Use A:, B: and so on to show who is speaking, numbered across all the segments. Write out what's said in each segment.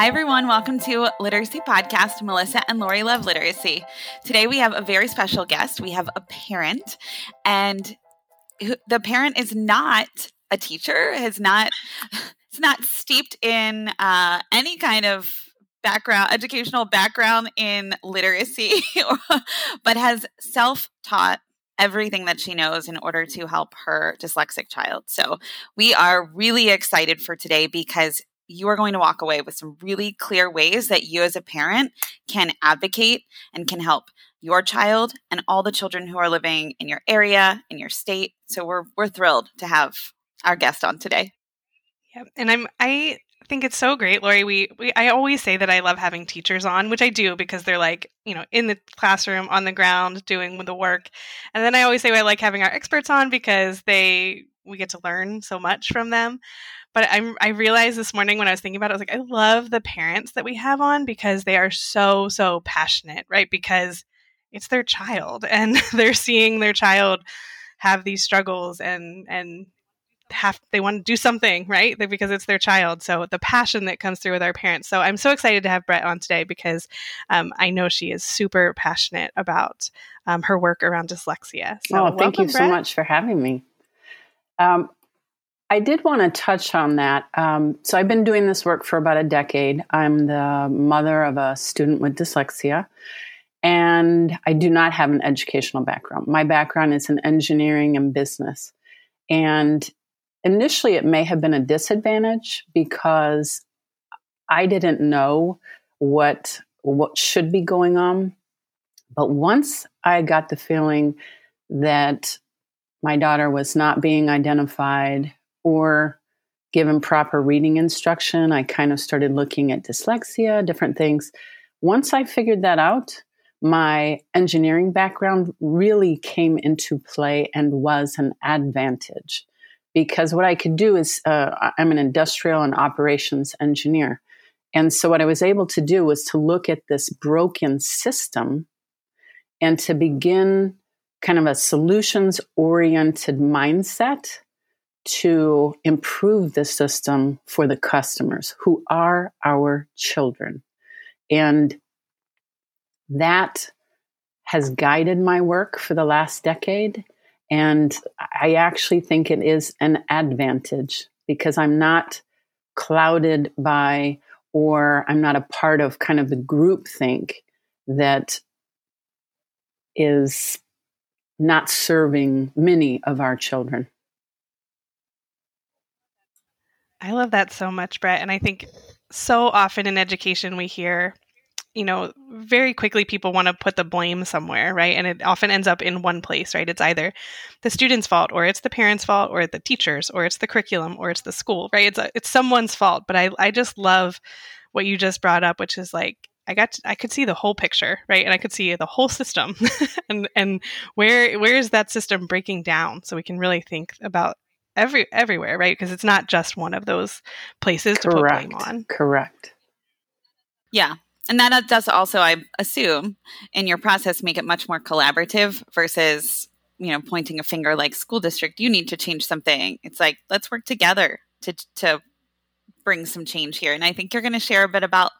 A: Hi, everyone. Welcome to Literacy Podcast. Melissa and Lori love literacy. Today, we have a very special guest. We have a parent, and the parent is not a teacher, has not, it's not steeped in uh, any kind of background, educational background in literacy, but has self taught everything that she knows in order to help her dyslexic child. So we are really excited for today because you are going to walk away with some really clear ways that you as a parent can advocate and can help your child and all the children who are living in your area, in your state. So we're we're thrilled to have our guest on today.
B: Yeah, and I'm I think it's so great, Lori. We, we I always say that I love having teachers on, which I do because they're like, you know, in the classroom, on the ground, doing the work. And then I always say I like having our experts on because they we get to learn so much from them. But I'm, I realized this morning when I was thinking about it, I was like, I love the parents that we have on because they are so, so passionate, right? Because it's their child and they're seeing their child have these struggles and, and, have they want to do something right because it's their child so the passion that comes through with our parents so i'm so excited to have brett on today because um, i know she is super passionate about um, her work around dyslexia
C: so oh, thank you so much for having me um, I did want to touch on that. Um, so I've been doing this work for about a decade. I'm the mother of a student with dyslexia, and I do not have an educational background. My background is in engineering and business. And initially, it may have been a disadvantage because I didn't know what what should be going on. But once I got the feeling that my daughter was not being identified or given proper reading instruction. I kind of started looking at dyslexia, different things. Once I figured that out, my engineering background really came into play and was an advantage because what I could do is uh, I'm an industrial and operations engineer. And so what I was able to do was to look at this broken system and to begin kind of a solutions oriented mindset to improve the system for the customers who are our children. And that has guided my work for the last decade. And I actually think it is an advantage because I'm not clouded by or I'm not a part of kind of the group think that is not serving many of our children.
B: I love that so much, Brett. And I think so often in education we hear, you know, very quickly people want to put the blame somewhere, right? And it often ends up in one place, right? It's either the student's fault, or it's the parents' fault, or the teachers, or it's the curriculum, or it's the school, right? It's a, it's someone's fault. But I I just love what you just brought up, which is like I got to, I could see the whole picture, right? And I could see the whole system and and where where is that system breaking down so we can really think about every everywhere, right? Because it's not just one of those places Correct. to put blame on.
C: Correct.
A: Yeah. And that does also, I assume, in your process make it much more collaborative versus, you know, pointing a finger like school district, you need to change something. It's like, let's work together to to bring some change here. And I think you're going to share a bit about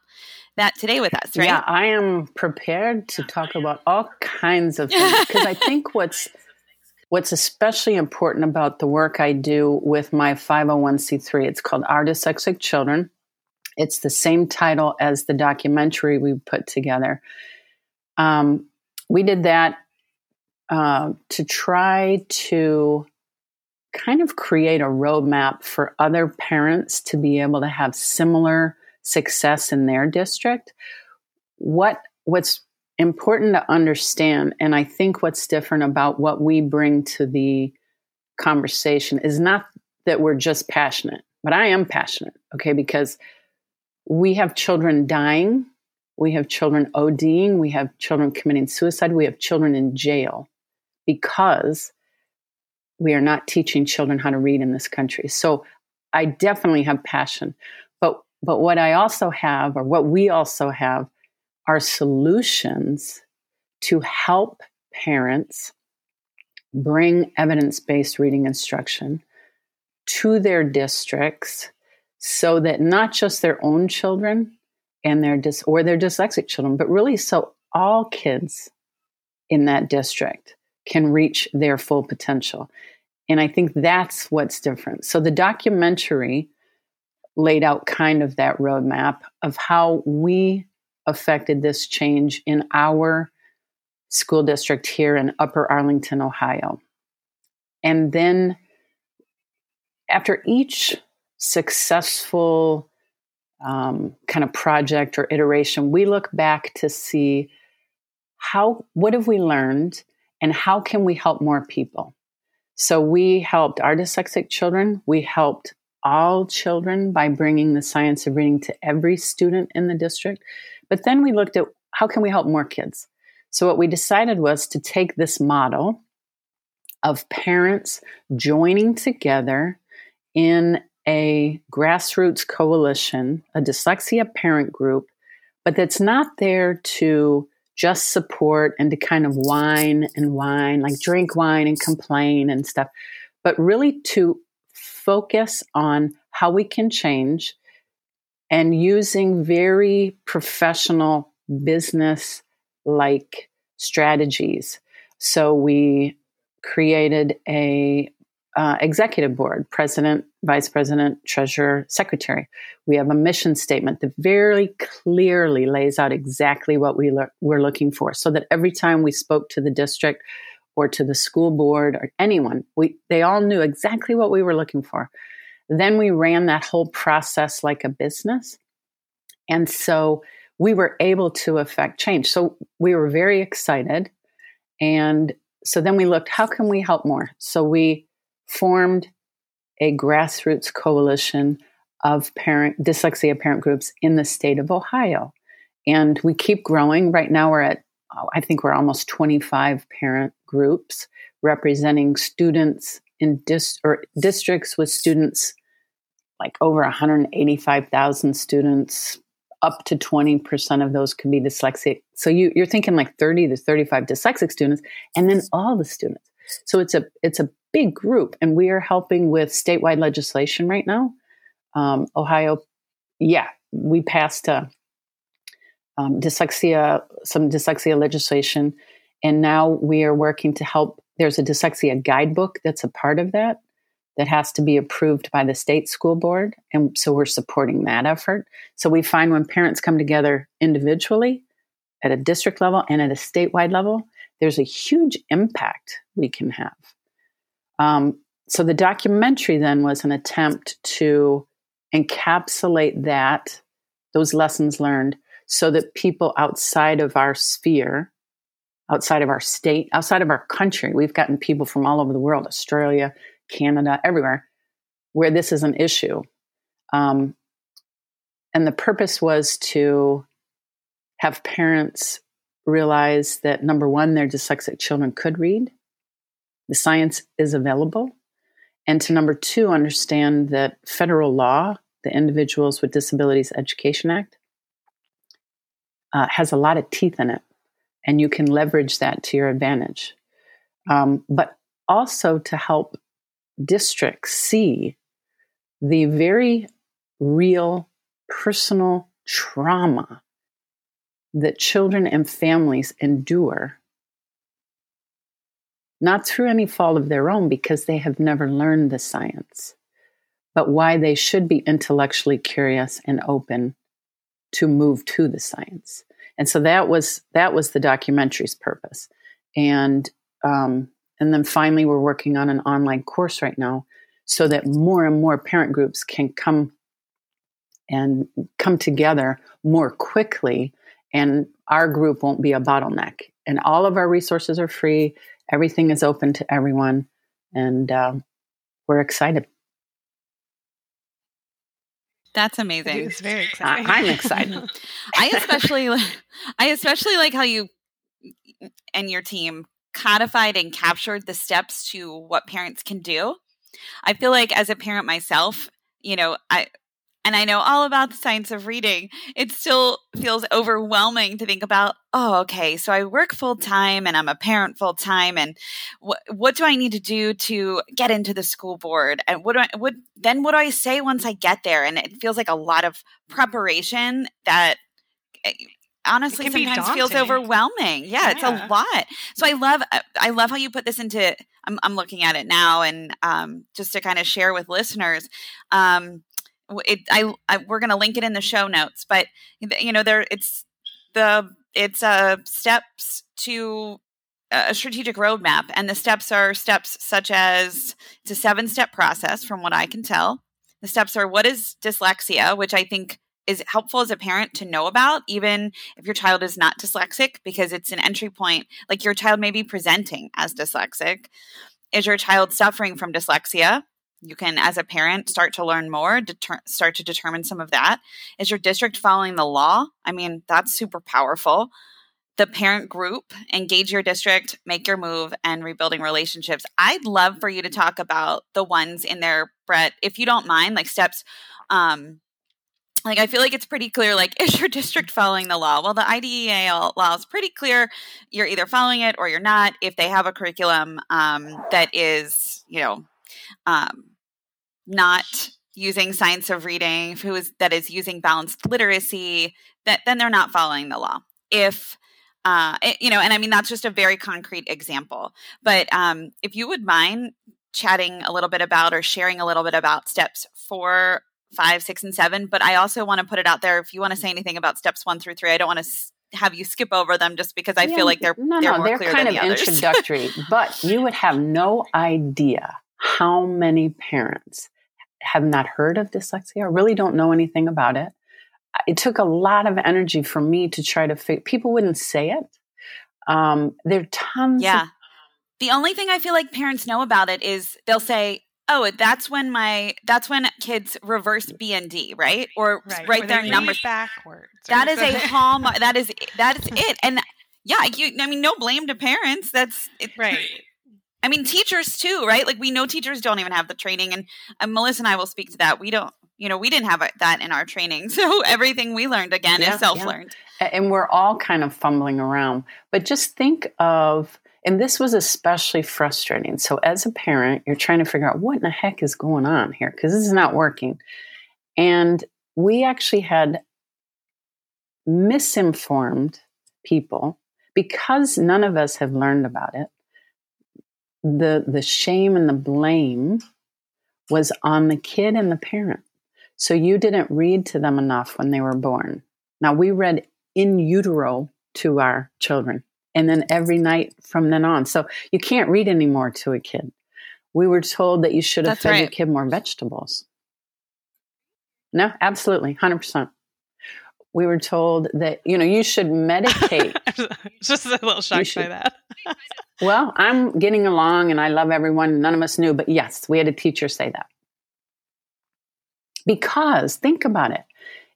A: that today with us, right?
C: Yeah, I am prepared to talk about all kinds of things because I think what's what's especially important about the work I do with my 501c3, it's called Our Dyslexic Children. It's the same title as the documentary we put together. Um, we did that uh, to try to kind of create a roadmap for other parents to be able to have similar success in their district. What what's important to understand. And I think what's different about what we bring to the conversation is not that we're just passionate, but I am passionate, okay, because we have children dying we have children ODing, we have children committing suicide, we have children in jail because we are not teaching children how to read in this country. So I definitely have passion. But what I also have or what we also have are solutions to help parents bring evidence-based reading instruction to their districts so that not just their own children and their dis- or their dyslexic children, but really so all kids in that district can reach their full potential. And I think that's what's different. So the documentary laid out kind of that roadmap of how we affected this change in our school district here in Upper Arlington, Ohio. And then after each successful um, kind of project or iteration, we look back to see how what have we learned and how can we help more people. So we helped our dyslexic children. We helped all children by bringing the science of reading to every student in the district. But then we looked at how can we help more kids. So what we decided was to take this model of parents joining together in a grassroots coalition, a dyslexia parent group, but that's not there to just support and to kind of whine and whine, like drink wine and complain and stuff, but really to focus on how we can change and using very professional business like strategies. So we created a uh, executive board, president, vice president, treasurer, secretary. We have a mission statement that very clearly lays out exactly what we lo- we're looking for so that every time we spoke to the district or to the school board or anyone, we, they all knew exactly what we were looking for. Then we ran that whole process like a business. And so we were able to affect change. So we were very excited. And so then we looked, how can we help more? So we formed a grassroots coalition of parent dyslexia parent groups in the state of Ohio. And we keep growing. Right now we're at I think we're almost 25 parent groups representing students in dis- or districts with students like over 185,000 students, up to 20% of those could be dyslexic. So you, you're thinking like 30 to 35 dyslexic students, and then all the students. So it's a it's a big group, and we are helping with statewide legislation right now. Um, Ohio, yeah, we passed a um, dyslexia some dyslexia legislation, and now we are working to help. There's a dyslexia guidebook that's a part of that that has to be approved by the state school board, and so we're supporting that effort. So we find when parents come together individually at a district level and at a statewide level, there's a huge impact we can have. Um, so the documentary then was an attempt to encapsulate that, those lessons learned, so that people outside of our sphere, outside of our state, outside of our country, we've gotten people from all over the world, Australia, Canada, everywhere, where this is an issue. Um, and the purpose was to have parents realize that number one, their dyslexic children could read, the science is available, and to number two, understand that federal law, the Individuals with Disabilities Education Act, uh, has a lot of teeth in it, and you can leverage that to your advantage. Um, but also to help districts see the very real personal trauma that children and families endure, not through any fault of their own because they have never learned the science, but why they should be intellectually curious and open to move to the science. And so that was that was the documentary's purpose. And um, and then finally, we're working on an online course right now so that more and more parent groups can come and come together more quickly and our group won't be a bottleneck. And all of our resources are free. Everything is open to everyone, and uh, we're excited.
A: That's amazing.
B: It's very exciting.
C: I, I'm excited.
A: I especially I especially like how you and your team codified and captured the steps to what parents can do. I feel like as a parent myself, you know, I and I know all about the science of reading, it still feels overwhelming to think about, oh, okay, so I work full time and I'm a parent full time and what what do I need to do to get into the school board? And what do I what then what do I say once I get there? And it feels like a lot of preparation that eh, honestly sometimes feels overwhelming. Yeah, it's a lot. So I love uh, I love how you put this into I'm I'm looking at it now and um just to kind of share with listeners um it I, I we're going to link it in the show notes but you know there it's the it's uh steps to a strategic roadmap and the steps are steps such as it's a seven step process from what I can tell. The steps are what is dyslexia which I think is helpful as a parent to know about even if your child is not dyslexic because it's an entry point like your child may be presenting as dyslexic. Is your child suffering from dyslexia you can as a parent start to learn more deter- start to determine some of that is your district following the law i mean that's super powerful the parent group engage your district make your move and rebuilding relationships i'd love for you to talk about the ones in there brett if you don't mind like steps um like I feel like it's pretty clear. Like, is your district following the law? Well, the IDEA law is pretty clear. You're either following it or you're not. If they have a curriculum um, that is, you know, um, not using science of reading, who is that is using balanced literacy, that then they're not following the law. If uh, it- you know, and I mean that's just a very concrete example. But um, if you would mind chatting a little bit about or sharing a little bit about steps four, five, six, and seven. But I also want to put it out there if you want to say anything about steps one through three. I don't want to s- have you skip over them just because I
C: Yeah,
A: feel like they're
C: no,
A: they're
C: no,
A: more
C: they're kind of
A: the
C: introductory, but you would have no idea how many parents have not heard of dyslexia or really don't know anything about it. It took a lot of energy for me to try to figure. People wouldn't say it. Um, there are tons.
A: yeah.
C: Of,
A: The only thing I feel like parents know about it is they'll say, "Oh, that's when my that's when kids reverse B and D, right? Or
B: Right.
A: write
B: Or
A: their numbers
B: backwards. or
A: That is a hallmark. That is that is it. And yeah, you. I mean, no blame to parents. That's it,
B: right.
A: I mean, teachers too, right? Like we know teachers don't even have the training, and uh, Melissa and I will speak to that. We don't. You know, we didn't have that in our training, so everything we learned again
C: Yeah,
A: is self-learned.
C: and we're all kind of fumbling around. But just think of, and this was especially frustrating. So, as a parent, you're trying to figure out what in the heck is going on here because this is not working. And we actually had misinformed people because none of us have learned about it. The, the shame and the blame was on the kid and the parent. So you didn't read to them enough when they were born. Now we read in utero to our children and then every night from then on. So you can't read anymore to a kid. We were told that you should have
A: That's
C: fed your kid more vegetables. No, absolutely, 100%. We were told that, you know, you should medicate.
B: Just a little shocked by that.
C: well, I'm getting along and I love everyone. None of us knew, but yes, we had a teacher say that. Because think about it.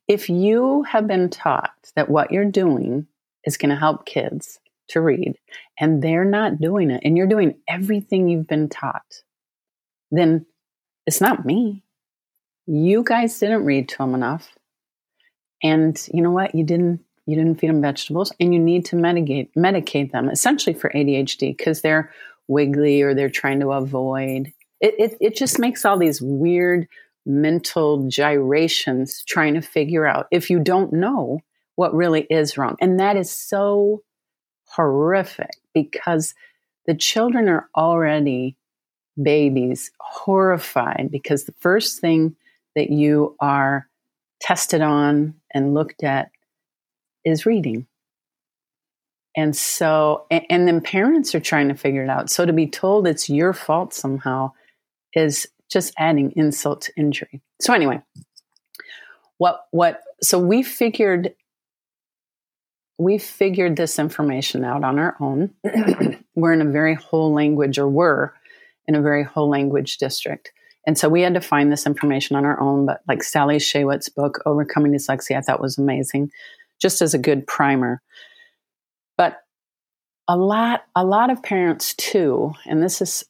C: If you have been taught that what you're doing is going to help kids to read and they're not doing it and you're doing everything you've been taught, then it's not me. You guys didn't read to them enough. And you know what? You didn't you didn't feed them vegetables and you need to medicate medicate them essentially for ADHD because they're wiggly or they're trying to avoid. It, it it just makes all these weird mental gyrations trying to figure out if you don't know what really is wrong. And that is so horrific because the children are already babies horrified because the first thing that you are tested on and looked at is reading. And so, and, and then parents are trying to figure it out. So to be told it's your fault somehow is just adding insult to injury. So anyway, what what so we figured we figured this information out on our own. we're in a very whole language or were in a very whole language district. And so we had to find this information on our own, but like Sally Shaywitz's book, Overcoming Dyslexia, I thought was amazing, just as a good primer. But a lot, a lot of parents too, and this is,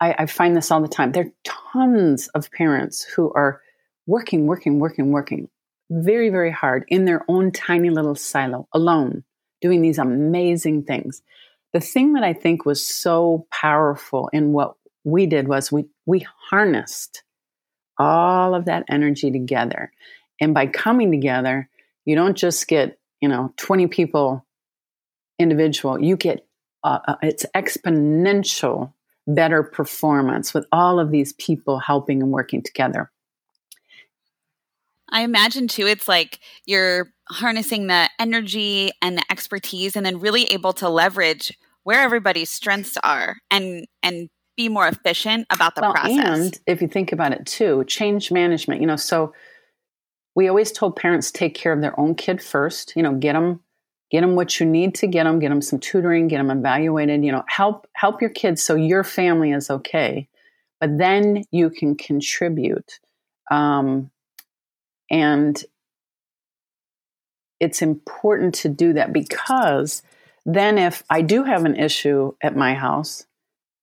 C: I, I find this all the time. There are tons of parents who are working, working, working, working very, very hard in their own tiny little silo alone, doing these amazing things. The thing that I think was so powerful in what we did was we, we harnessed all of that energy together. And by coming together, you don't just get, you know, 20 people individual, you get uh, uh, it's exponential better performance with all of these people helping and working together.
A: I imagine too, it's like you're harnessing the energy and the expertise and then really able to leverage where everybody's strengths are and and be more efficient about the
C: well,
A: process.
C: And if you think about it too, change management, you know, so we always told parents take care of their own kid first, you know, get them get them what you need to get them, get them some tutoring, get them evaluated, you know, help help your kids so your family is okay. But then you can contribute. Um, and it's important to do that because then if I do have an issue at my house,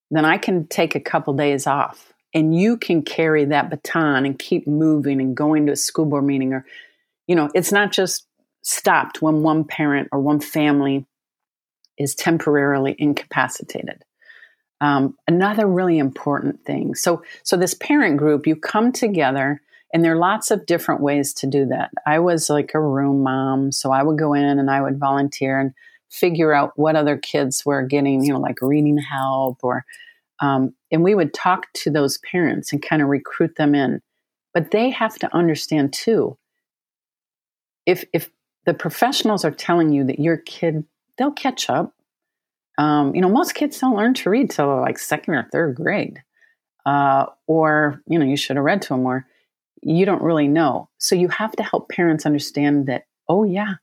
C: then I can take a couple days off and you can carry that baton and keep moving and going to a school board meeting or you know, it's not just stopped when one parent or one family is temporarily incapacitated. Um, another really important thing. So, so this parent group, you come together and there are lots of different ways to do that. I was like a room mom, so I would go in and I would volunteer and figure out what other kids were getting, you know, like reading help or, um, and we would talk to those parents and kind of recruit them in. But they have to understand too. If if the professionals are telling you that your kid they'll catch up. Um, you know, most kids don't learn to read till like second or third grade, uh, or you know, you should have read to them more you don't really know. So you have to help parents understand that, oh, yeah,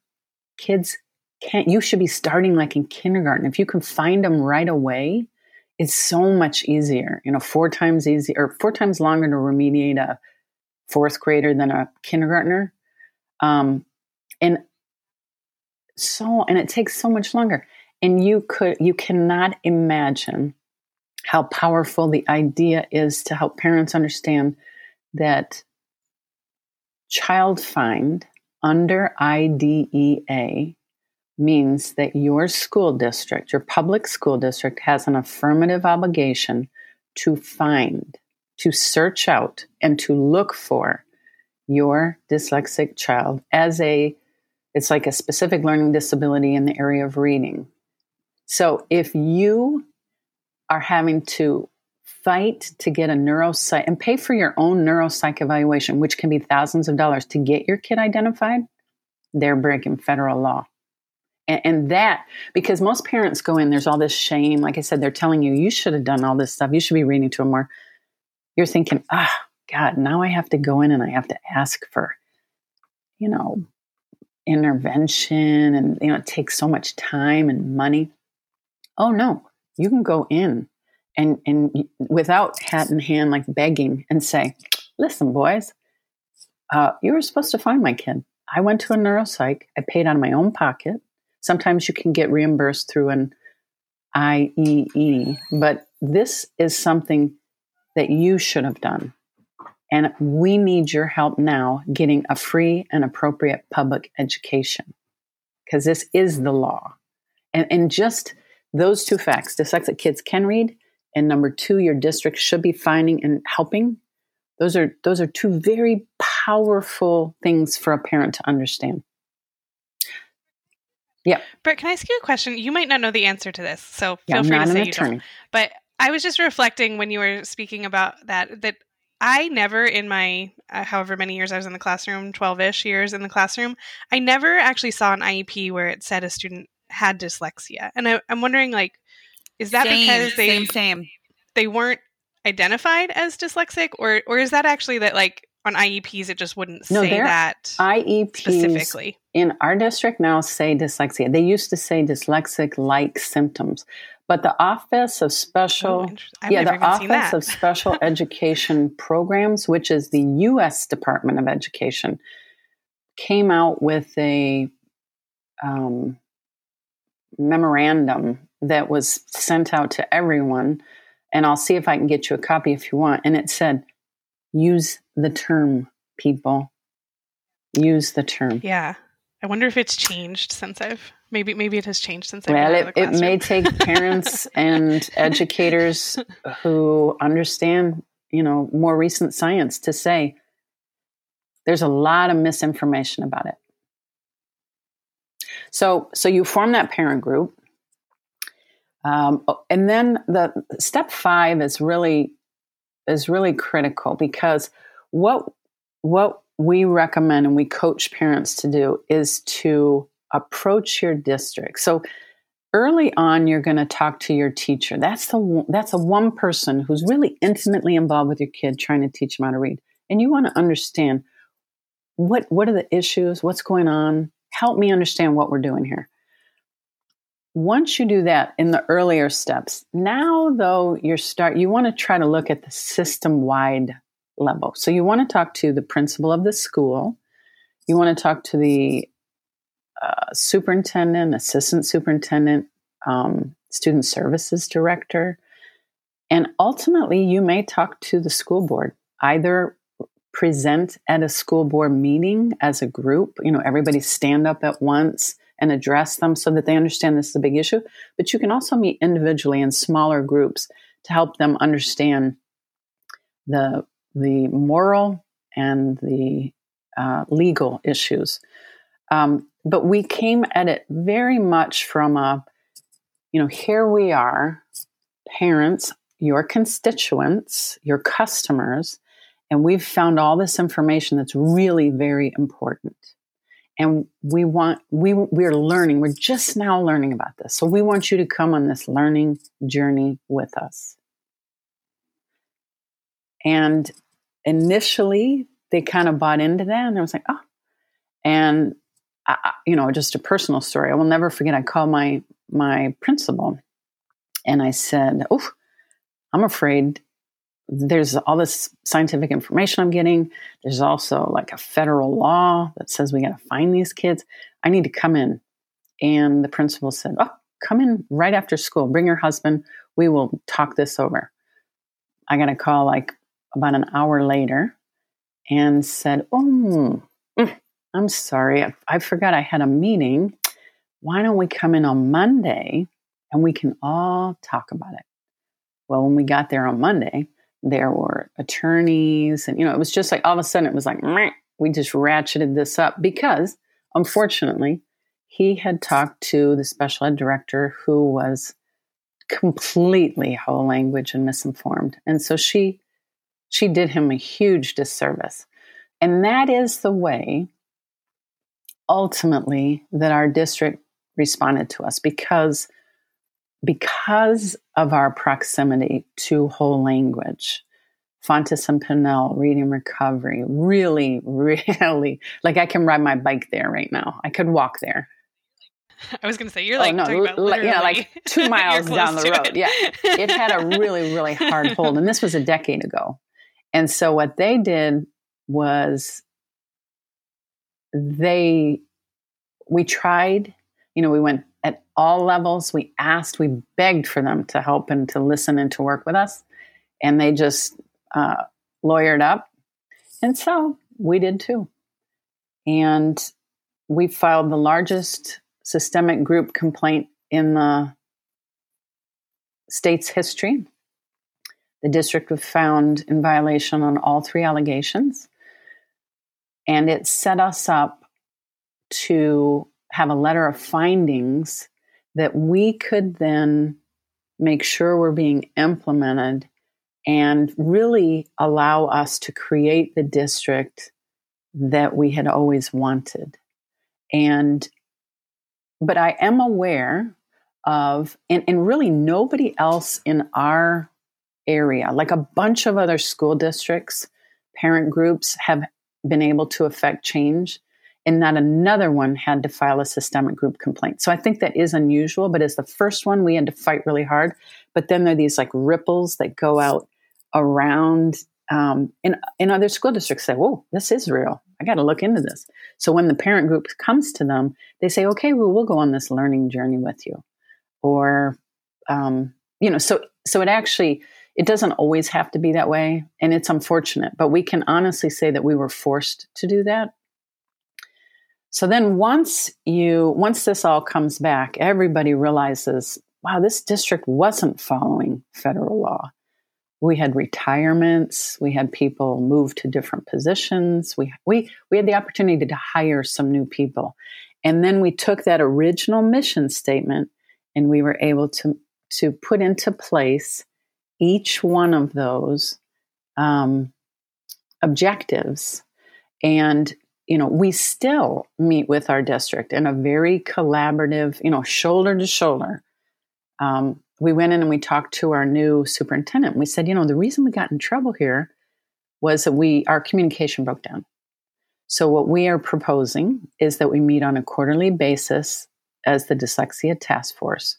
C: kids can't, you should be starting like in kindergarten. If you can find them right away, it's so much easier, you know, four times easier or four times longer to remediate a fourth grader than a kindergartner. Um, and so, and it takes so much longer. And you could, you cannot imagine how powerful the idea is to help parents understand that Child Find under IDEA means that your school district, your public school district, has an affirmative obligation to find, to search out, and to look for your dyslexic child as a it's like a specific learning disability in the area of reading. So if you are having to fight to get a neuropsych and pay for your own neuropsych evaluation, which can be thousands of dollars to get your kid identified, they're breaking federal law. And, and, that, because most parents go in, there's all this shame. Like I said, they're telling you, you should have done all this stuff. You should be reading to them more. You're thinking, ah, oh, God, now I have to go in and I have to ask for, you know, intervention and, you know, it takes so much time and money. Oh, no, you can go in and and without hat in hand, like begging, and say, "Listen, boys, uh, you were supposed to find my kid. I went to a neuropsych. I paid out of my own pocket. Sometimes you can get reimbursed through an IEE, but this is something that you should have done." And we need your help now getting a free and appropriate public education because this is the law. And, and just those two facts dyslexic kids can read and number two your district should be finding and helping those are those are two very powerful things for a parent to understand yeah
B: brett can i ask you a question you might not know the answer to this so feel yeah, free to say you don't but i was just reflecting when you were speaking about that that I never, in my uh, however many years I was in the classroom, 12 ish years in the classroom, I never actually saw an IEP where it said a student had dyslexia. And I, am wondering, like, is that
A: same,
B: because they
A: same, same.
B: they weren't identified as dyslexic, or or is that actually that like on IEPs it just wouldn't
C: No,
B: say that
C: IEPs
B: specifically.
C: in our district now say dyslexia. They used to say dyslexic like symptoms, but the Office of
B: Oh,
C: Special.
B: I've
C: yeah, the Office of Special Education Programs, which is the U.S. Department of Education, came out with a um, memorandum that was sent out to everyone. And I'll see if I can get you a copy if you want. And it said, use the term, people. Use the term.
B: yeah. I wonder if it's changed since I've maybe maybe it has changed since I've
C: Well, it, it may take parents and educators who understand, you know, more recent science to say there's a lot of misinformation about it. So, so you form that parent group, um, and then the step five is really is really critical because what what we recommend and we coach parents to do is to approach your district. So early on you're going to talk to your teacher. That's the that's a one person who's really intimately involved with your kid trying to teach them how to read. And you want to understand what what are the issues, what's going on? Help me understand what we're doing here. Once you do that in the earlier steps, now though you're start you want to try to look at the system-wide level. So you want to talk to the principal of the school. You want to talk to the uh, superintendent, assistant superintendent, um, student services director, and ultimately you may talk to the school board. Either present at a school board meeting as a group, you know, everybody stand up at once and address them so that they understand this is a big issue. But you can also meet individually in smaller groups to help them understand the the moral and the uh, legal issues. Um, but we came at it very much from a, you know, here we are, parents, your constituents, your customers, and we've found all this information that's really very important. And we want we we're learning. We're just now learning about this. So we want you to come on this learning journey with us. And initially, they kind of bought into that, and I was like, oh. And I, you know, just a personal story. I will never forget. I called my my principal, and I said, "Oh, I'm afraid there's all this scientific information I'm getting. There's also like a federal law that says we got to find these kids. I need to come in." And the principal said, "Oh, come in right after school. Bring your husband. We will talk this over." I got a call like about an hour later and said, "Oh, I'm sorry. I, I forgot I had a meeting. Why don't we come in on Monday and we can all talk about it?" Well, when we got there on Monday, there were attorneys, and you know, it was just like all of a sudden it was like meh, we just ratcheted this up because, unfortunately, he had talked to the special ed director who was completely whole language and misinformed, and so she she did him a huge disservice. And that is the way ultimately that our district responded to us because because of our proximity to whole language. Fountas and Pinnell, reading recovery, really, really like I can ride my bike there right now. I could walk there.
B: I was going to say you're
C: Oh,
B: like
C: no, yeah, like two miles down the road.
B: it.
C: Yeah. It had a really, really hard hold. And this was a decade ago. And so what they did was they, we tried, you know, we went at all levels. We asked, we begged for them to help and to listen and to work with us. And they just uh, lawyered up. And so we did too. And we filed the largest systemic group complaint in the state's history. The district was found in violation on all three allegations. And it set us up to have a letter of findings that we could then make sure were being implemented and really allow us to create the district that we had always wanted. And, but I am aware of, and, and really nobody else in our area, like a bunch of other school districts, parent groups have been able to affect change and not another one had to file a systemic group complaint. So I think that is unusual, but as the first one, we had to fight really hard. But then there are these like ripples that go out around um, in, in other school districts say, whoa, this is real. I got to look into this. So when the parent group comes to them, they say, okay, well, we'll go on this learning journey with you. Or, um, you know, so, so it actually, it doesn't always have to be that way. And it's unfortunate, but we can honestly say that we were forced to do that so then once you once this all comes back, everybody realizes, wow, this district wasn't following federal law. We had retirements, we had people move to different positions. We we we had the opportunity to hire some new people. And then we took that original mission statement and we were able to to put into place each one of those um, objectives and you know, we still meet with our district in a very collaborative, you know, shoulder to shoulder. Um, we went in and we talked to our new superintendent. We said, you know, the reason we got in trouble here was that we our communication broke down. So what we are proposing is that we meet on a quarterly basis as the dyslexia task force.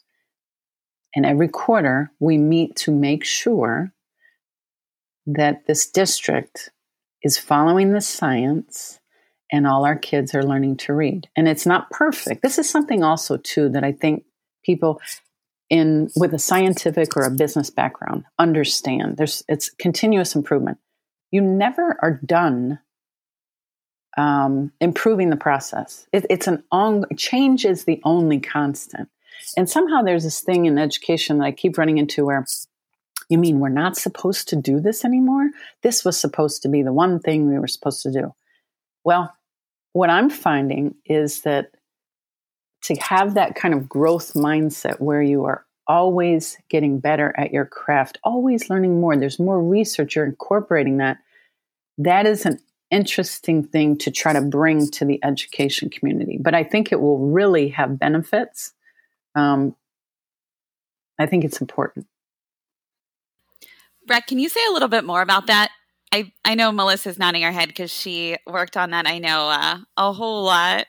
C: And every quarter we meet to make sure that this district is following the science and all our kids are learning to read. And it's not perfect. This is something also too that I think people in with a scientific or a business background understand. There's it's continuous improvement. You never are done um, improving the process. It, it's an on change is the only constant. And somehow there's this thing in education that I keep running into where you mean we're not supposed to do this anymore? This was supposed to be the one thing we were supposed to do. Well, what I'm finding is that to have that kind of growth mindset where you are always getting better at your craft, always learning more, there's more research, you're incorporating that. That is an interesting thing to try to bring to the education community. But I think it will really have benefits. Um, I think it's important.
A: Brett, can you say a little bit more about that? I, I know Melissa's nodding her head because she worked on that. I know uh, a whole lot.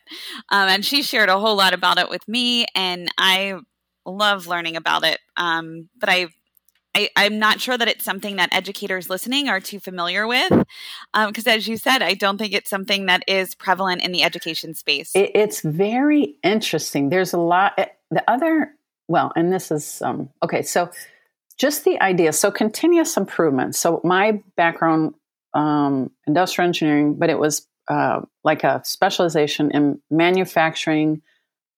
A: Um, and she shared a whole lot about it with me. And I love learning about it. Um, but I, I, am not sure that it's something that educators listening are too familiar with. Because um, as you said, I don't think it's something that is prevalent in the education space.
C: It, it's very interesting. There's a lot. Eh, the other, well, and this is, um, okay, so just the idea. So continuous improvement. So my background, um, industrial engineering, but it was uh, like a specialization in manufacturing,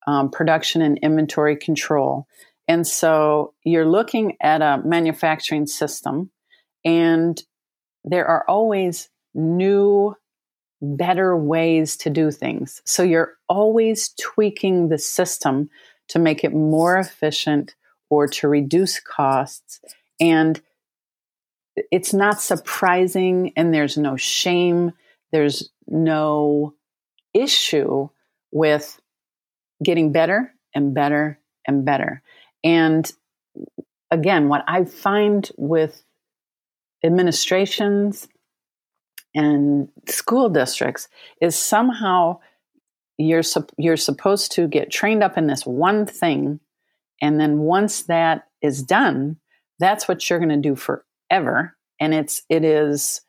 C: um, production, and inventory control. And so you're looking at a manufacturing system, and there are always new, better ways to do things. So you're always tweaking the system to make it more efficient or to reduce costs. And it's not surprising, and there's no shame, there's no issue with getting better and better and better. And again, what I find with administrations and school districts is somehow you're you're supposed to get trained up in this one thing and then once that is done, that's what you're going to do forever. And it's, it is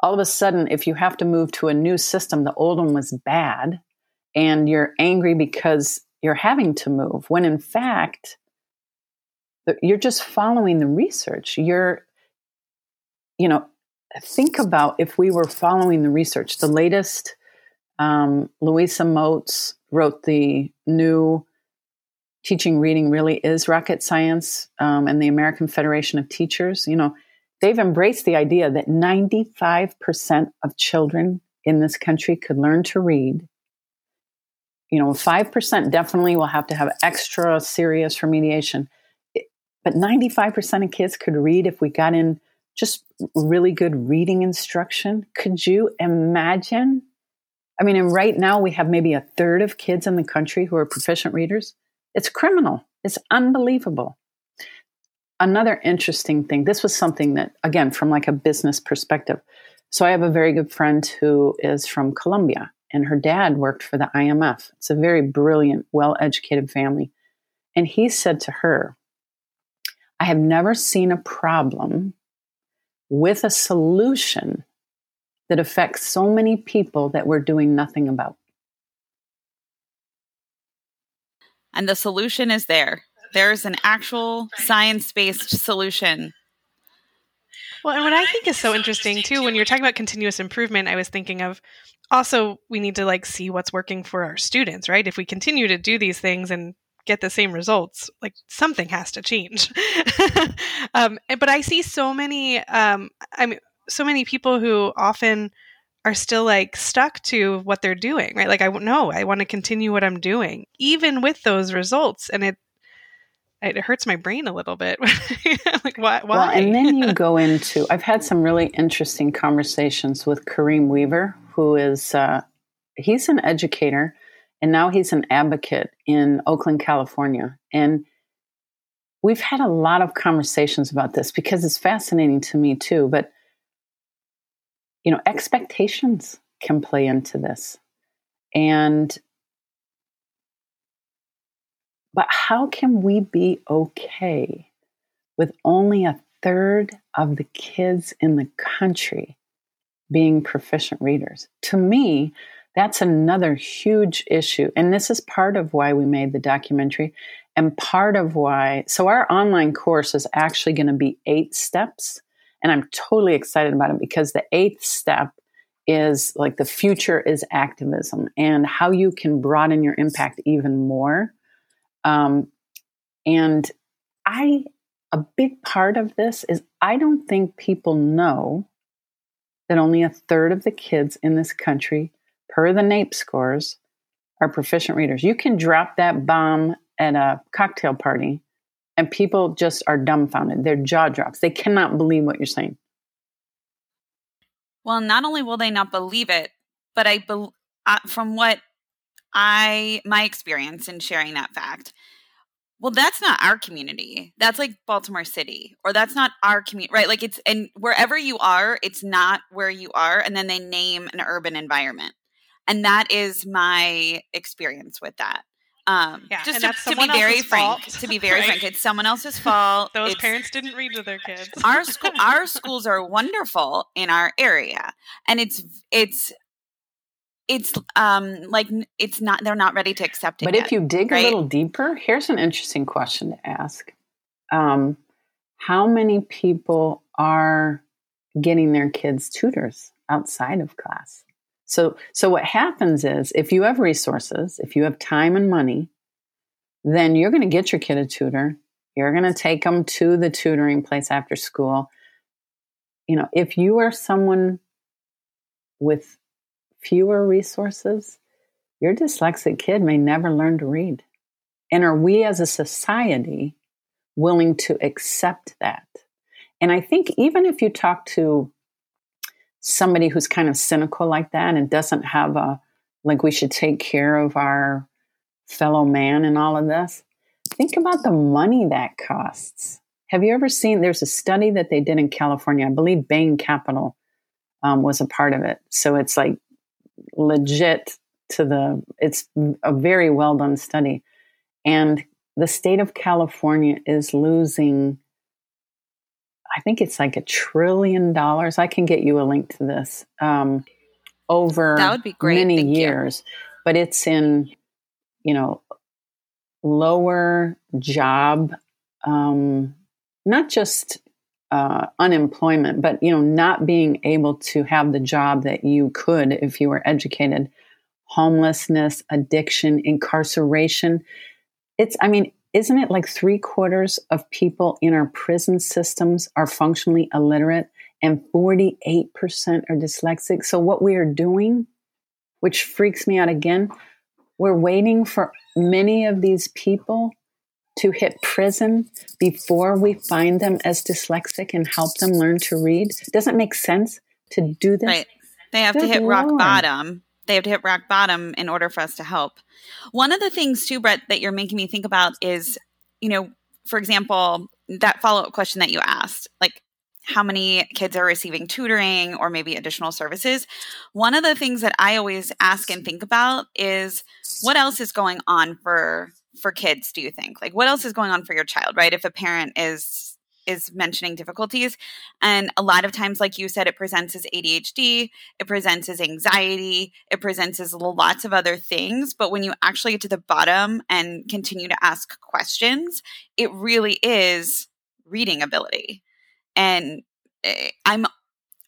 C: all of a sudden, if you have to move to a new system, the old one was bad and you're angry because you're having to move when in fact, you're just following the research. You're, you know, think about if we were following the research. The latest, um, Louisa Moats wrote the new teaching reading really is rocket science um, and the American Federation of Teachers, you know, they've embraced the idea that 95% of children in this country could learn to read. You know, 5% definitely will have to have extra serious remediation. But 95% of kids could read if we got in just really good reading instruction. Could you imagine? I mean, and right now we have maybe a third of kids in the country who are proficient readers. It's criminal. It's unbelievable. Another interesting thing, this was something that, again, from like a business perspective, So I have a very good friend who is from Colombia, and her dad worked for the IMF. It's a very brilliant, well educated family. And he said to her, I have never seen a problem with a solution that affects so many people that we're doing nothing about.
A: And the solution is there. There's an actual science based solution.
B: Well, and what I think is so interesting too, when you're talking about continuous improvement, I was thinking of also we need to like see what's working for our students, right? If we continue to do these things and get the same results, like something has to change. um, but I see so many, um, I mean, so many people who often are still like stuck to what they're doing, right? Like I know I want to continue what I'm doing, even with those results, and it it hurts my brain a little bit. like why? Why?
C: Well, and then you go into. I've had some really interesting conversations with Kareem Weaver, who is uh, he's an educator, and now he's an advocate in Oakland, California, and we've had a lot of conversations about this because it's fascinating to me too. But you know, expectations can play into this. And, but how can we be okay with only a third of the kids in the country being proficient readers? To me, that's another huge issue. And this is part of why we made the documentary and part of why. So, our online course is actually going to be eight steps and I'm totally excited about it because the eighth step is like the future is activism and how you can broaden your impact even more. Um, and I, a big part of this is I don't think people know that only a third of the kids in this country, per the NAEP scores, are proficient readers. You can drop that bomb at a cocktail party and people just are dumbfounded. Their jaw drops. They cannot believe what you're saying.
A: Well, not only will they not believe it, but I, be- uh, from what I, my experience in sharing that fact, well, that's not our community. That's like Baltimore City, or that's not our community, right? Like it's, and wherever you are, it's not where you are. And then they name an urban environment. And that is my experience with that. Um, yeah, just to, to, be very frank, to be very right? frank, it's someone else's fault.
B: Those
A: it's,
B: parents didn't read to their kids.
A: our school, our schools are wonderful in our area, and it's it's it's um like it's not they're not ready to accept it.
C: But
A: yet,
C: if you dig
A: right?
C: a little deeper, here's an interesting question to ask: um, How many people are getting their kids tutors outside of class? So, so what happens is if you have resources, if you have time and money, then you're going to get your kid a tutor. You're going to take them to the tutoring place after school. You know, if you are someone with fewer resources, your dyslexic kid may never learn to read. And are we as a society willing to accept that? And I think even if you talk to somebody who's kind of cynical like that and doesn't have a like we should take care of our fellow man and all of this think about the money that costs. Have you ever seen there's a study that they did in california i believe bain capital um, was a part of it. So it's like legit to the it's a very well done study. And the state of california is losing I think it's like a trillion dollars. I can get you a link to this um, over
A: that would be great.
C: many
A: Thank
C: years,
A: you.
C: but it's in you know lower job, um, not just uh, unemployment, but you know not being able to have the job that you could if you were educated, homelessness, addiction, incarceration. It's I mean isn't it like three quarters of people in our prison systems are functionally illiterate and 48% are dyslexic? So, what we are doing, which freaks me out again, we're waiting for many of these people to hit prison before we find them as dyslexic and help them learn to read. Doesn't make sense to do this.
A: Right. They have Good to hit Lord. rock bottom they have to hit rock bottom in order for us to help. One of the things too, Brett, that you're making me think about is, you know, for example, that follow up question that you asked, like, how many kids are receiving tutoring or maybe additional services. One of the things that I always ask and think about is what else is going on for for kids do you think? Like what else is going on for your child, right? If a parent is is mentioning difficulties and a lot of times like you said it presents as ADHD, it presents as anxiety, it presents as lots of other things, but when you actually get to the bottom and continue to ask questions, it really is reading ability. And eh, i'm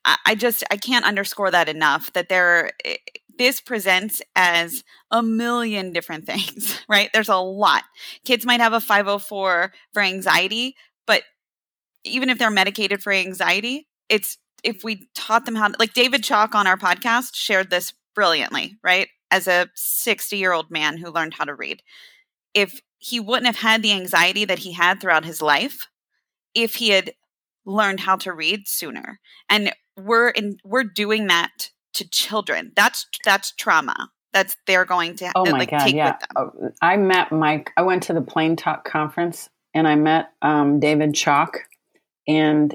A: i just i can't underscore that enough that there eh, this presents as a million different things right? There's a lot. Kids might have a 504 for anxiety but even if they're medicated for anxiety it's if we taught them how to like david chalk on our podcast shared this brilliantly right as a 60 year old man who learned how to read if he wouldn't have had the anxiety that he had throughout his life if he had learned how to read sooner. And we're in we're doing that to children. That's that's trauma. That's they're going to
C: oh my
A: like
C: God,
A: take
C: yeah.
A: with them.
C: Oh, I met Mike. I went to the Plain Talk conference and I met um, David Chalk, and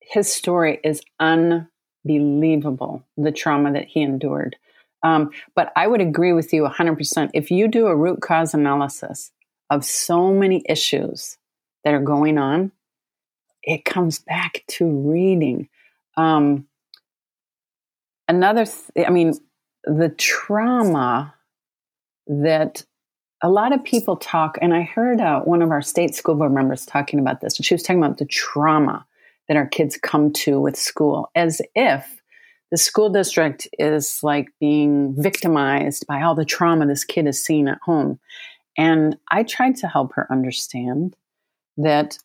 C: his story is unbelievable. The trauma that he endured. Um, but I would agree with you 100%. If you do a root cause analysis of so many issues that are going on, it comes back to reading. Um, another, th- I mean, the trauma that a lot of people talk, and I heard uh, one of our state school board members talking about this, and she was talking about the trauma that our kids come to with school as if the school district is like being victimized by all the trauma this kid has seen at home. And I tried to help her understand that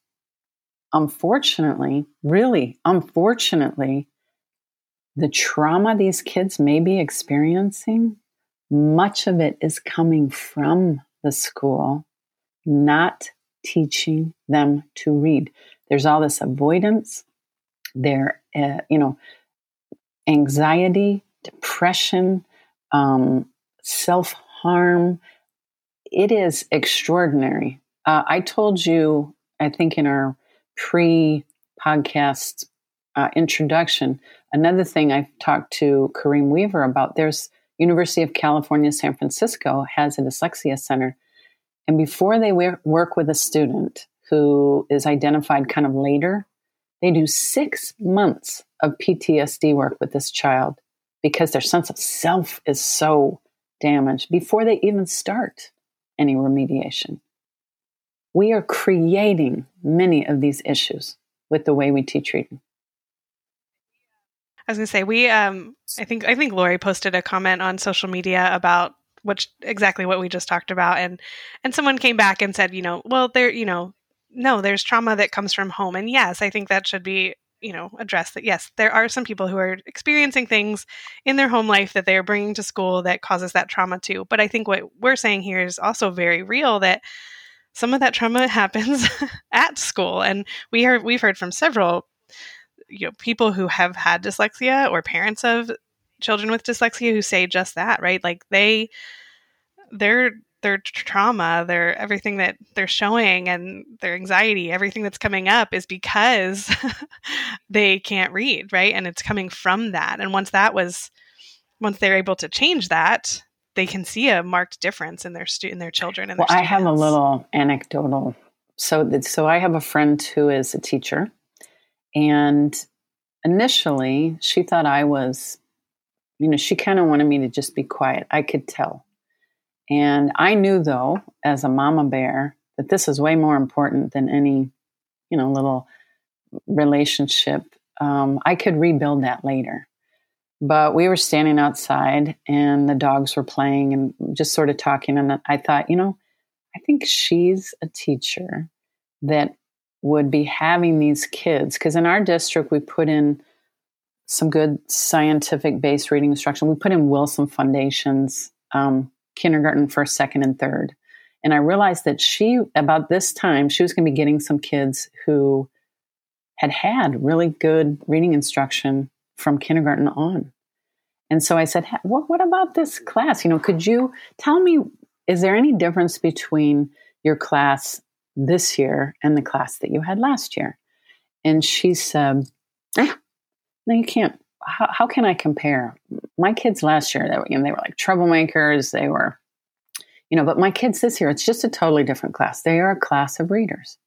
C: unfortunately, really unfortunately, the trauma these kids may be experiencing, much of it is coming from the school, not teaching them to read. There's all this avoidance, there, uh, you know, anxiety, depression, um, self harm. It is extraordinary. Uh, I told you, I think in our pre podcast uh, introduction, another thing I've talked to Kareem Weaver about, there's University of California, San Francisco has a dyslexia center. And before they work with a student who is identified kind of later, they do six months of PTSD work with this child because their sense of self is so damaged before they even start any remediation we are creating many of these issues with the way we teach reading.
B: I was to say we um I think I think Lori posted a comment on social media about which exactly what we just talked about. And and someone came back and said, you know, well there, you know, no, there's trauma that comes from home. And yes, I think that should be you know addressed that yes there are some people who are experiencing things in their home life that they're bringing to school that causes that trauma too. But i think what we're saying here is also very real that some of that trauma happens at school. And we heard we've heard from several you know people who have had dyslexia or parents of children with dyslexia who say just that right like they their their trauma their everything that they're showing and their anxiety everything that's coming up is because they can't read right and it's coming from that and once that was once they're able to change that they can see a marked difference in their stu- in their children. And
C: well,
B: I
C: have a little anecdotal. So, that, so I have a friend who is a teacher, and initially she thought I was, you know, she kind of wanted me to just be quiet. I could tell, and I knew though, as a mama bear, that this is way more important than any, you know, little relationship. Um, I could rebuild that later. But we were standing outside and the dogs were playing and just sort of talking. And I thought, you know, I think she's a teacher that would be having these kids. Because in our district, we put in some good scientific based reading instruction. We put in Wilson Foundations, um, kindergarten, first, second, and third. And I realized that she, about this time, she was going to be getting some kids who had had really good reading instruction from kindergarten on. And so I said, what, what about this class? You know, could you tell me, is there any difference between your class this year and the class that you had last year? and she said, ah, "No, you can't. How, how, can I compare? My kids last year, they were, you know, they were like troublemakers. They were, you know, but my kids this year, it's just a totally different class. They are a class of readers.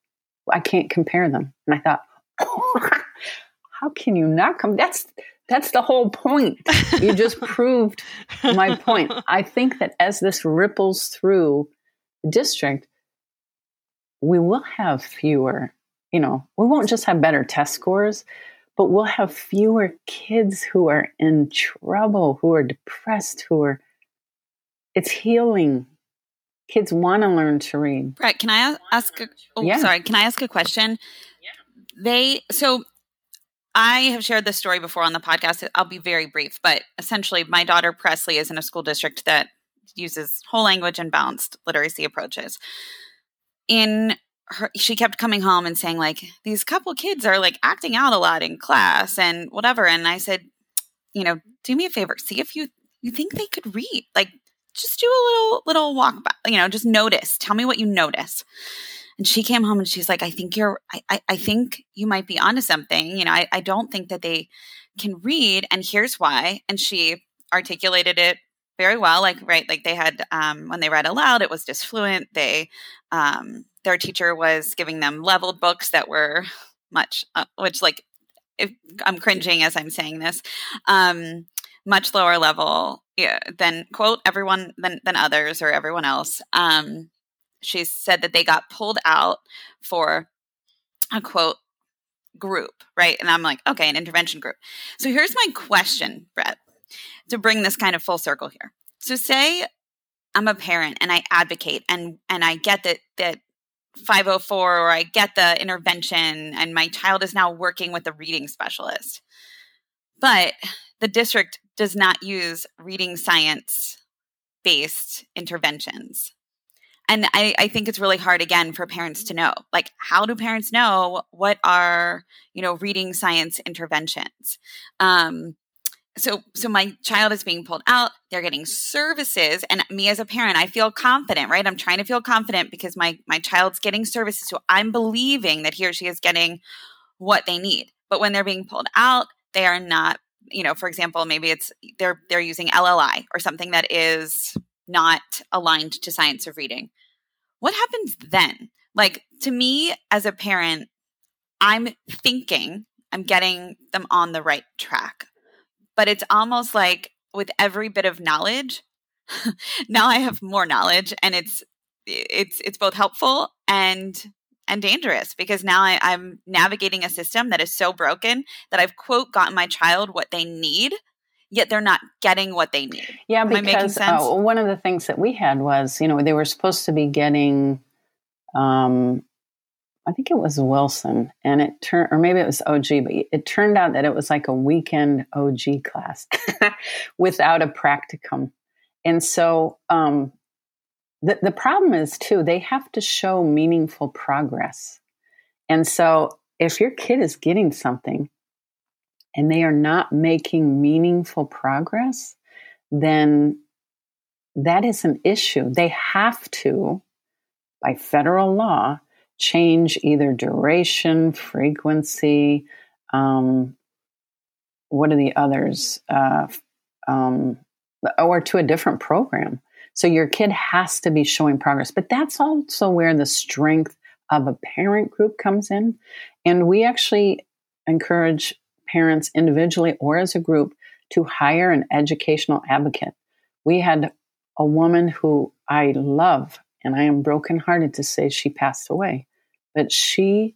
C: I can't compare them." And I thought, oh, "How can you not come? That's that's the whole point. You just proved my point. I think that as this ripples through the district, we will have fewer, you know, we won't just have better test scores, but we'll have fewer kids who are in trouble, who are depressed, who are, it's healing. Kids want to learn to read.
A: Brett, can I ask? A, oh, yeah. sorry. Can I ask a question? Yeah. They so I have shared this story before on the podcast. I'll be very brief, but essentially, my daughter Presley is in a school district that uses whole language and balanced literacy approaches. In her, she kept coming home and saying, like, these couple kids are like acting out a lot in class and whatever. And I said, you know, do me a favor, see if you you think they could read. Like, just do a little little walk by, you know, just notice. Tell me what you notice. And she came home and she's like, I think you're, I, I think you might be onto something. You know, I, I don't think that they can read. And here's why. And she articulated it very well. Like, right, like they had, um, when they read aloud, it was just fluent They, um, their teacher was giving them leveled books that were much, uh, which like, if I'm cringing as I'm saying this, um, much lower level yeah, than quote everyone than than others or everyone else. Um, she said that they got pulled out for a quote group, right? And I'm like, okay, an intervention group. So here's my question, Brett, to bring this kind of full circle here. So say I'm a parent and I advocate and and I get that that 504 or I get the intervention and my child is now working with a reading specialist. But the district does not use reading science based interventions and I, I think it's really hard again for parents to know like how do parents know what are you know reading science interventions um so so my child is being pulled out they're getting services and me as a parent i feel confident right i'm trying to feel confident because my my child's getting services so i'm believing that he or she is getting what they need but when they're being pulled out they are not you know for example maybe it's they're they're using lli or something that is not aligned to science of reading. What happens then? Like to me as a parent, I'm thinking I'm getting them on the right track. But it's almost like with every bit of knowledge, now I have more knowledge and it's it's it's both helpful and and dangerous because now I, I'm navigating a system that is so broken that I've quote gotten my child what they need yet they're not getting what they need.
C: Yeah, Am because uh, one of the things that we had was, you know, they were supposed to be getting, um, I think it was Wilson, and it turned, or maybe it was OG, but it turned out that it was like a weekend OG class without a practicum. And so um, the, the problem is, too, they have to show meaningful progress. And so if your kid is getting something, and they are not making meaningful progress, then that is an issue. They have to, by federal law, change either duration, frequency, um, what are the others, uh, um, or to a different program. So your kid has to be showing progress. But that's also where the strength of a parent group comes in. And we actually encourage parents individually or as a group to hire an educational advocate. We had a woman who I love, and I am brokenhearted to say she passed away, but she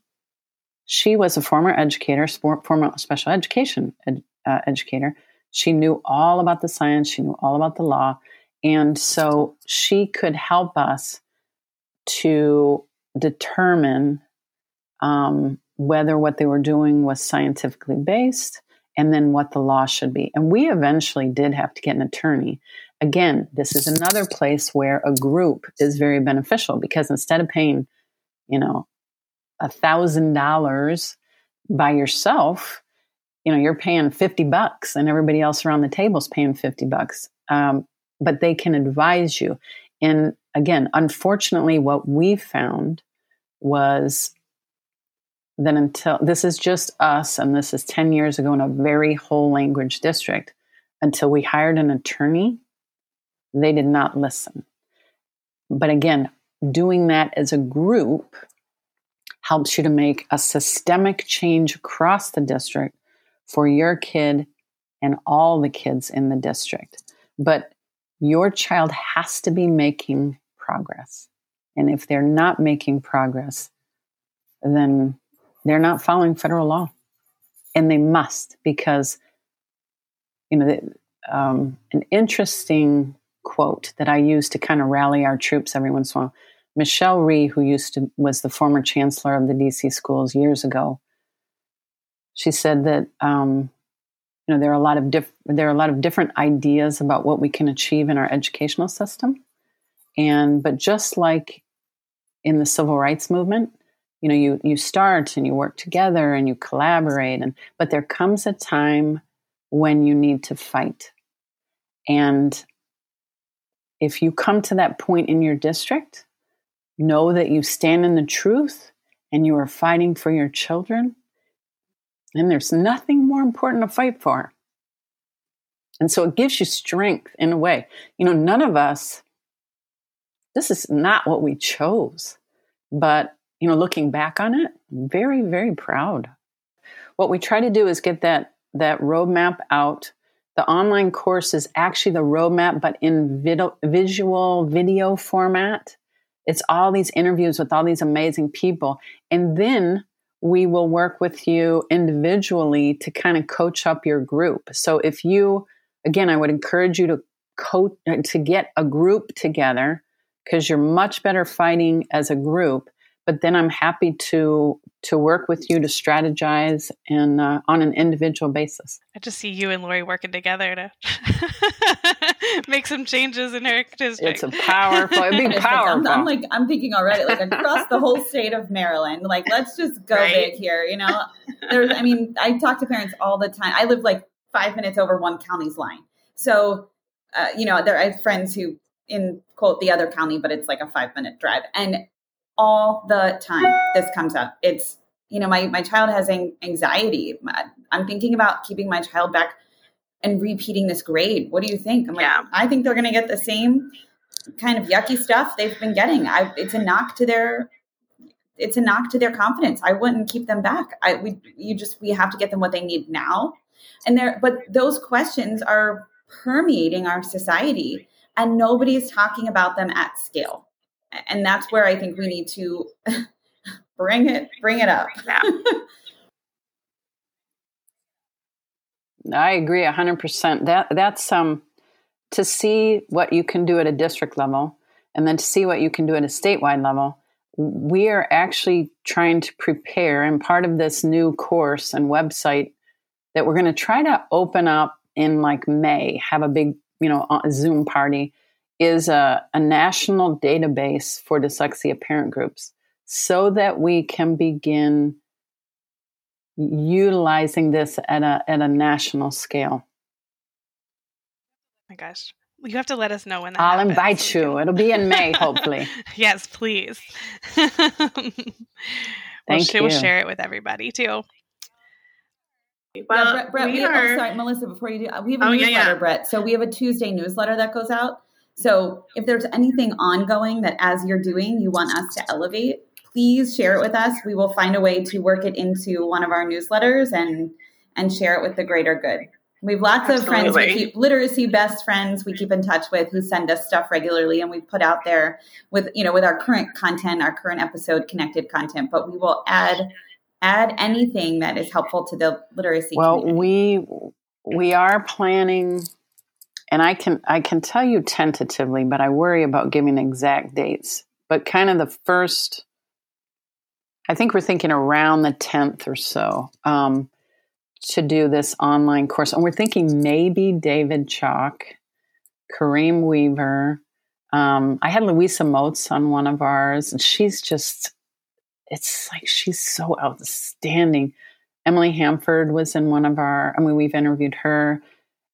C: she was a former educator, former special education ed, uh, educator. She knew all about the science, she knew all about the law, and so she could help us to determine um, whether what they were doing was scientifically based and then what the law should be. And we eventually did have to get an attorney. Again, this is another place where a group is very beneficial because instead of paying, you know, a thousand dollars by yourself, you know, you're paying 50 bucks and everybody else around the table is paying 50 bucks. Um, but they can advise you. And again, unfortunately, what we found was then until this is just us, and this is 10 years ago in a very whole language district, until we hired an attorney, they did not listen. But again, doing that as a group helps you to make a systemic change across the district for your kid and all the kids in the district. But your child has to be making progress. And if they're not making progress, then they're not following federal law. And they must, because, you know, um, an interesting quote that I use to kind of rally our troops every once in a while. Michelle Rhee, who used to was the former chancellor of the DC schools years ago, she said that um, you know there are a lot of diff- there are a lot of different ideas about what we can achieve in our educational system, and but just like in the civil rights movement, you know you you start and you work together and you collaborate and but there comes a time when you need to fight and if you come to that point in your district know that you stand in the truth and you are fighting for your children and there's nothing more important to fight for and so it gives you strength in a way you know none of us this is not what we chose but you know, looking back on it, very, very proud. What we try to do is get that that roadmap out. The online course is actually the roadmap, but in video, visual video format. It's all these interviews with all these amazing people. And then we will work with you individually to kind of coach up your group. So if you, again, I would encourage you to coach, to get a group together because you're much better fighting as a group but then I'm happy to to work with you to strategize and uh, on an individual basis.
B: I just see you and Lori working together to make some changes in her district.
C: It's a powerful, it'd be powerful.
A: I'm, I'm, like, I'm thinking already, like across the whole state of Maryland, like let's just go right? big here. You know, there's, I mean, I talk to parents all the time. I live like five minutes over one county's line, so uh, you know, there I have friends who in quote the other county, but it's like a five minute drive, and all the time this comes up. It's, you know, my, my child has anxiety. I'm thinking about keeping my child back and repeating this grade. What do you think? I'm like, yeah. I think they're going to get the same kind of yucky stuff they've been getting. I, it's a knock to their, it's a knock to their confidence. I wouldn't keep them back. I, we, you just, we have to get them what they need now. And there, but those questions are permeating our society and nobody's talking about them at scale and that's where I think we need to bring it bring it up.
C: I agree 100%. That that's um to see what you can do at a district level and then to see what you can do at a statewide level. We are actually trying to prepare and part of this new course and website that we're going to try to open up in like May, have a big, you know, Zoom party is a, a national database for dyslexia parent groups so that we can begin utilizing this at a, at a national scale.
B: Oh my gosh. You have to let us know when that
C: I'll
B: happens.
C: invite you. It'll be in May, hopefully.
B: yes, please.
C: Thank
B: we'll,
C: you.
B: We'll share it with everybody too.
A: Well, yeah, Brett, Brett we, we are... oh, sorry, Melissa, before you do, we have a oh, newsletter, yeah, yeah. Brett. So we have a Tuesday newsletter that goes out. So if there's anything ongoing that as you're doing, you want us to elevate, please share it with us. We will find a way to work it into one of our newsletters and and share it with the greater good. We have lots Absolutely. of friends we keep literacy best friends we keep in touch with who send us stuff regularly and we put out there with you know with our current content, our current episode connected content, but we will add add anything that is helpful to the literacy
C: well
A: community.
C: we we are planning and I can I can tell you tentatively, but I worry about giving exact dates. But kind of the first, I think we're thinking around the tenth or so um, to do this online course, and we're thinking maybe David Chalk, Kareem Weaver. Um, I had Louisa Moats on one of ours, and she's just it's like she's so outstanding. Emily Hanford was in one of our. I mean, we've interviewed her.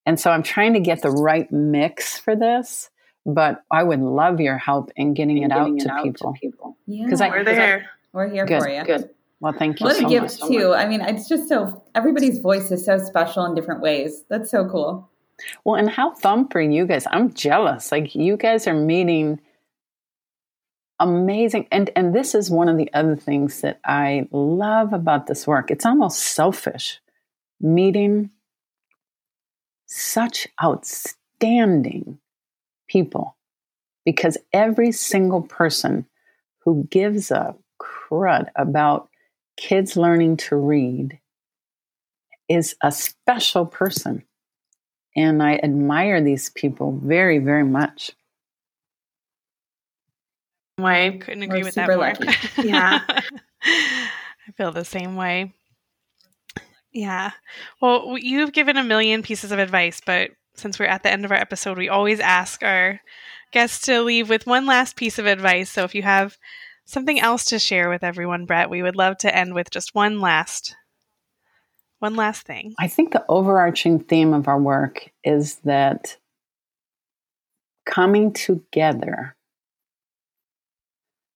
C: And so I'm trying to get the right mix for this, but I would love your help in getting, it, getting out, it to out, to people.
B: Yeah, because we're there.
A: we're here good, for you.
C: Good. Well, thank you.
D: What
C: so
D: a gift
C: much.
D: too. I mean, it's just so everybody's voice is so special in different ways. That's so cool.
C: Well, and how fun for you guys. I'm jealous. Like you guys are meeting amazing and and this is one of the other things that I love about this work. It's almost selfish meeting such outstanding people because every single person who gives a crud about kids learning to read is a special person. And I admire these people very, very much.
B: Way couldn't agree
D: We're
B: with that more.
D: lucky.
B: yeah, I feel the same way. Yeah. Well, you've given a million pieces of advice, but since we're at the end of our episode, we always ask our guests to leave with one last piece of advice. So if you have something else to share with everyone, Brett, we would love to end with just one last one last thing.
C: I think the overarching theme of our work is that coming together,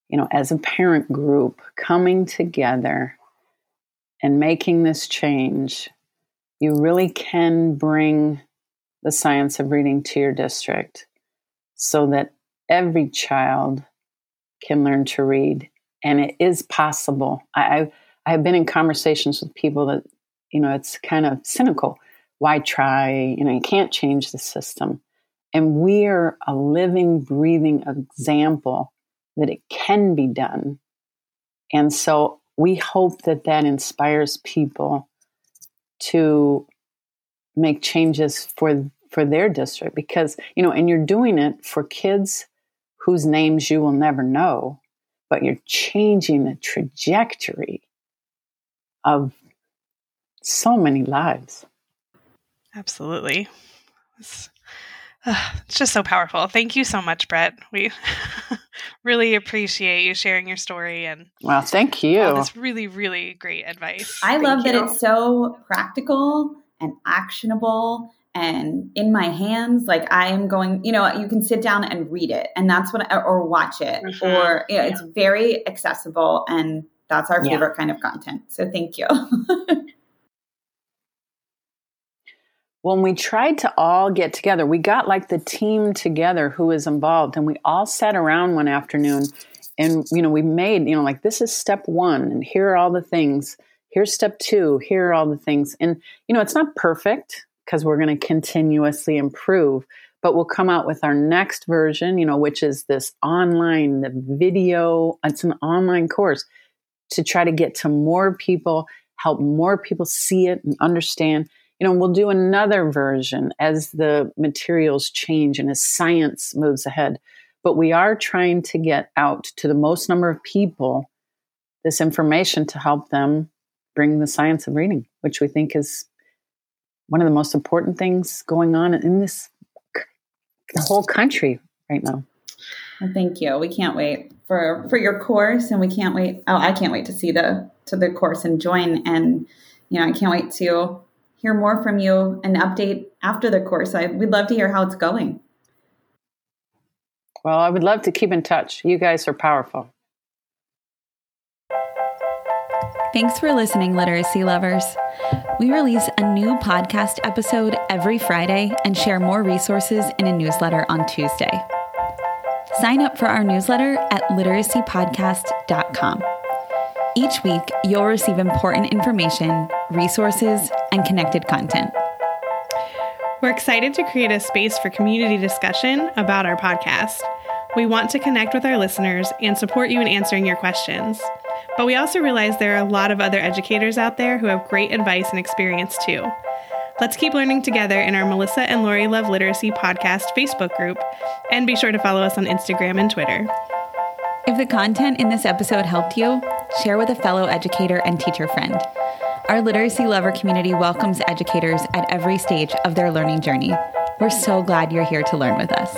C: you know, as a parent group, coming together and making this change, you really can bring the science of reading to your district so that every child can learn to read. And it is possible. I, I, have been in conversations with people that you know, it's kind of cynical. Why try? You know, you can't change the system. And we're a living, breathing example that it can be done. And so we hope that that inspires people to make changes for for their district because you know and you're doing it for kids whose names you will never know but you're changing the trajectory of so many lives.
B: Absolutely. it's, just so powerful. Thank you so much, Brett. We really appreciate you sharing your story and
C: well, thank you.
B: This really, really great advice.
D: I
B: thank
D: love
B: you.
D: that it's so practical and actionable and in my hands like i am going you know you can sit down and read it and that's what I, or watch it mm-hmm. or you know, yeah. it's very accessible and that's our favorite yeah. kind of content so thank you
C: when we tried to all get together, we got like the team together who was involved, and we all sat around one afternoon and you know we made you know like this is step one and here are all the things. Here's step two. Here are all the things. And you know it's not perfect because we're going to continuously improve but we'll come out with our next version you know which is this online the video it's an online course to try to get to more people help more people see it and understand you know, we'll do another version as the materials change and as science moves ahead. But we are trying to get out to the most number of people this information to help them bring the science of reading, which we think is one of the most important things going on in this the whole country right now.
D: Well, thank you. We can't wait for for your course, and we can't wait. Oh, I can't wait to see the to the course and join. And you know, I can't wait to hear more from you and update after the course. I, we'd love to hear how it's going.
C: Well, I would love to keep in touch. You guys are powerful.
A: Thanks for listening, literacy lovers. We release a new podcast episode every Friday and share more resources in a newsletter on Tuesday. Sign up for our newsletter at literacypodcast.com. Each week, you'll receive important information, resources, and connected content.
E: We're excited to create a space for community discussion about our podcast. We want to connect with our listeners and support you in answering your questions. But we also realize there are a lot of other educators out there who have great advice and experience too. Let's keep learning together in our Melissa and Lori Love Literacy podcast Facebook group, and be sure to follow us on Instagram and Twitter.
A: If the content in this episode helped you, share with a fellow educator and teacher friend. Our literacy lover community welcomes educators at every stage of their learning journey. We're so glad you're here to learn with us.